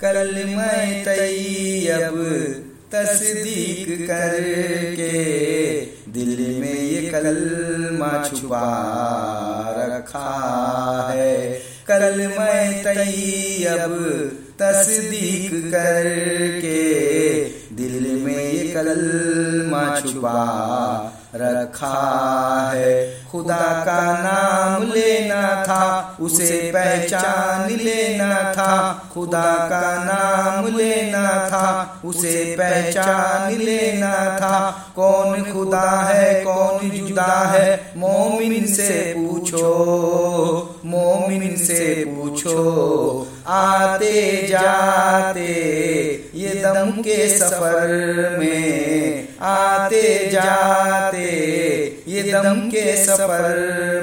कल मैं तैयब तस्दीक करके दिल में ये कलमा छुपा रखा है। कल मैं तैयब तस्दीक करके दिल में ये कलमा छुपा रखा है। खुदा का नाम लेना था, उसे पहचान लेना था। खुदा का नाम लेना था, उसे पहचान लेना था। कौन खुदा है, कौन जुदा है, मोमिन से पूछो, मोमिन से पूछो। आते जाते ये के सफ़र में आते जाते, ये दम के सफ़र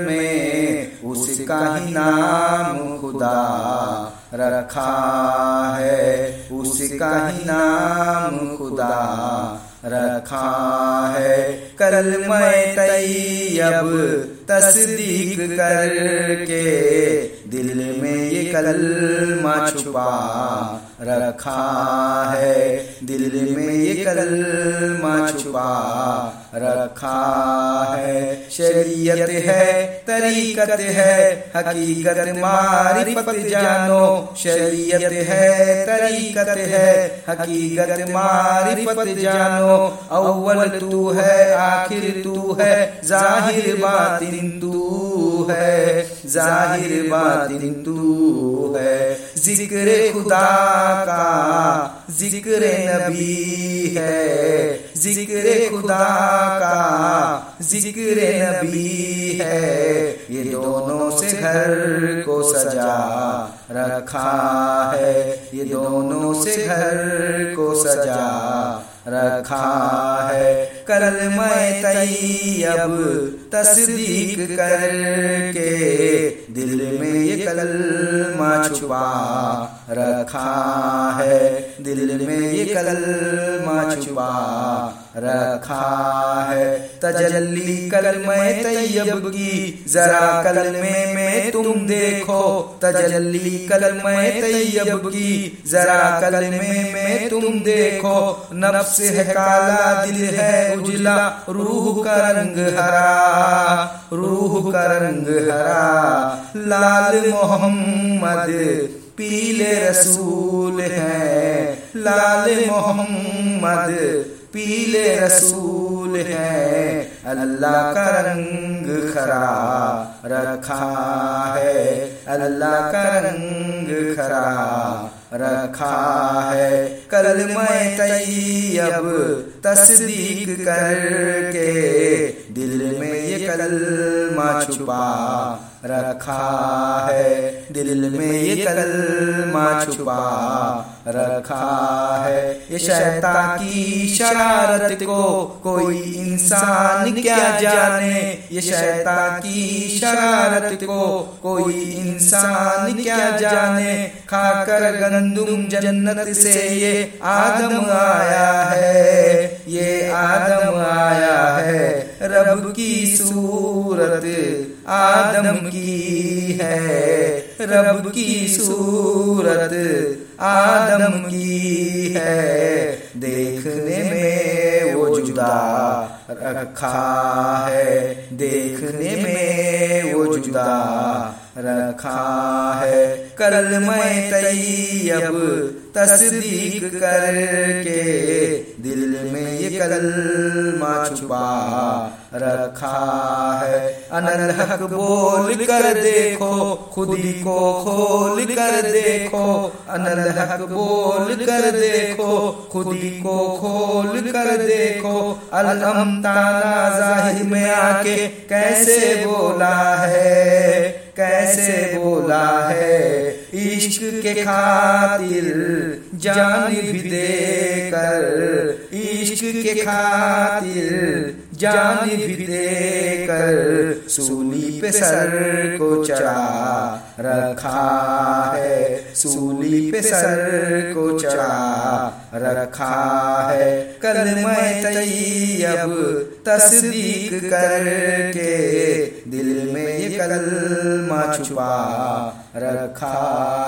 में, उसका ही नाम खुदा रखा है, उसका ही नाम खुदा रखा है। कल मैं तैयब तस्दीक करके दिल में ये कलमा छुपा रखा है। दिल में ये कलमा छुपा रखा है। शरीयत है, तरीकत है, हकीकत मारिफत जानो। शरीयत है, तरीकत है, हकीकत मारिफत जानो। अव्वल तू है आखिर तू है, ज़ाहिर बातिन तू है, ज़ाहिर बातिन तू है। ज़िक्र खुदा का, ज़िक्र नबी है। ज़िक्र खुदा का, ज़िक्र नबी है। ये दोनों से घर को सजा रखा है। ये दोनों से घर को सजा रखा है। कल मैं तैयब तस्दीक करके दिल में ये कलमा छुपा रखा है। दिल में ये कलमा छुपा रखा है। तजल्ली कल मैं तैयब की जरा कलमे में तुम देखो। तजल्ली कल मैं तैयब की जरा कलमे में तुम देखो। नफ्स है काला, दिल है उजला, रूह का रंग हरा, रूह का रंग हरा। लाल मोहम्मद, पीले रसूल है। लाल मोहम्मद पीले रसूल है। अल्लाह का रंग खरा रखा है। अल्लाह का रंग खरा रखा है। कल मैं तैयब तस्दीक करके दिल में ये कलमा छुपा रखा है। दिल में ये कलमा छुपा। रखा है। ये शैता की शरारत को कोई इंसान क्या जाने? ये शैता की शरारत को कोई इंसान क्या जाने? खाकर गंदुम जन्नत से ये आदम आया है। ये आदम आया है। रब की सूरत आदम की है। रब की सूरत आदम की है। देखने में वो जुदा रखा है। देखने में वो जुदा रखा है। कल मैं तैयब तस्दीक करके दिल में ये कलमा छुपा, रखा है। अनल हक बोल कर देखो, खुदी को खोल कर देखो। अनल हक बोल कर देखो, खुदी को खोल कर देखो। अलम ज़ाहिर में आके कैसे बोला है? कैसे बोला है? इश्क के खातिर जान भी दे कर इश्क के खातिर जान भी दे कर सूली पे सर को चढ़ा रखा है। सूली पे सर को चढ़ा रखा है। कल मैं तैयब तस्दीक करके दिल में ये कलमा छुपा रखा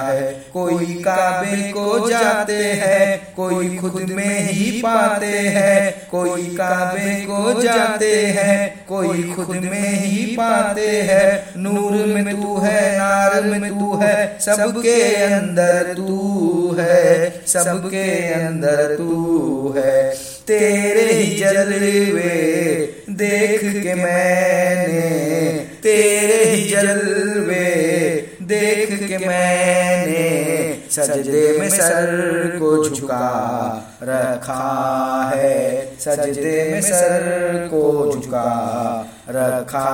है। कोई काबे को जाते हैं कोई खुद में ही पाते हैं कोई काबे को जाते हैं कोई खुद में ही पाते हैं नूर में तू है नार में तू है सबके अंदर तू है सबके अंदर तू है। तेरे ही जलवे देख के मैंने तेरे ही जलवे देख के मैंने। सजदे में सर को झुका रखा है। सजदे में सर को झुका रखा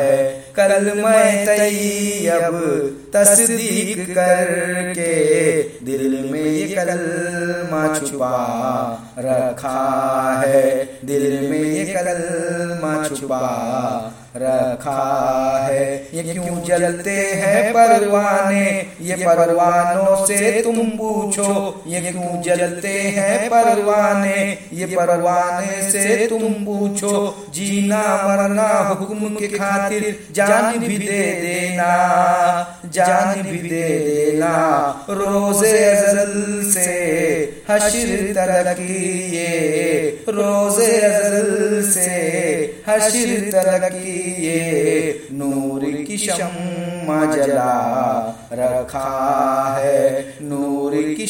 है। कल मैं तैयब तस्दीक करके दिल में ये कलमा छुपा रखा है। दिल में ये कलमा छुपा रखा है। ये क्यों जलते हैं परवाने? ये परवानों से तुम पूछो। ये क्यों जलते हैं परवाने? ये परवाने से तुम पूछो। जीना मरना हुक्म के खातिर जान भी दे देना, जान भी दे देना। रोज़े हशर तरकिए रोज़े अजल से हशर ये नूर की शम्मा जला रखा है नूर की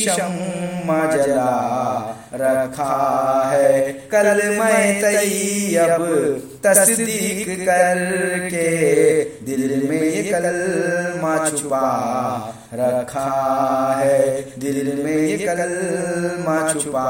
रखा है। कल मैं तैयब तस्दीक करके दिल में ये कलमा छुपा रखा है। दिल में ये कलमा छुपा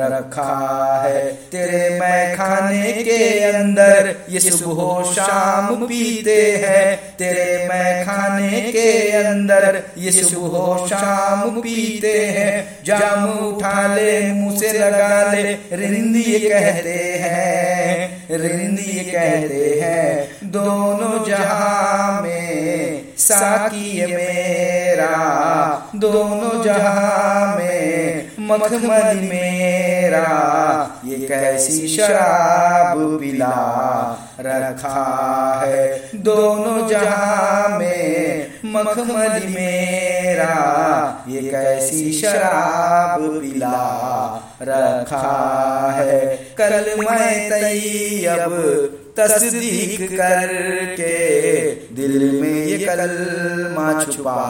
रखा है। तेरे मैं खाने के अंदर ये सुबह शाम पीते हैं। तेरे मैं खाने के अंदर ये सुबह शाम पीते हैं। जाम उठा ले, मुँह से लगा ले, रिंदी कहते हैं। रिंदी कहते हैं, दोनों जहाँ में साकी मेरा। दोनों जहाँ में मखमल मेरा ये कैसी शराब पिला रखा है? दोनों जहाँ में मखमल मेरा, ये कैसी शराब पिला रखा है? कल मैं तैयब तस्दीक करके दिल में ये कलमा छुपा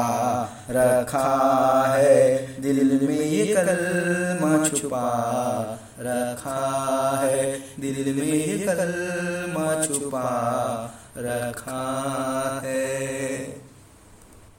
रखा है। दिल में ये कलमा छुपा रखा है। दिल में ये कलमा छुपा रखा है।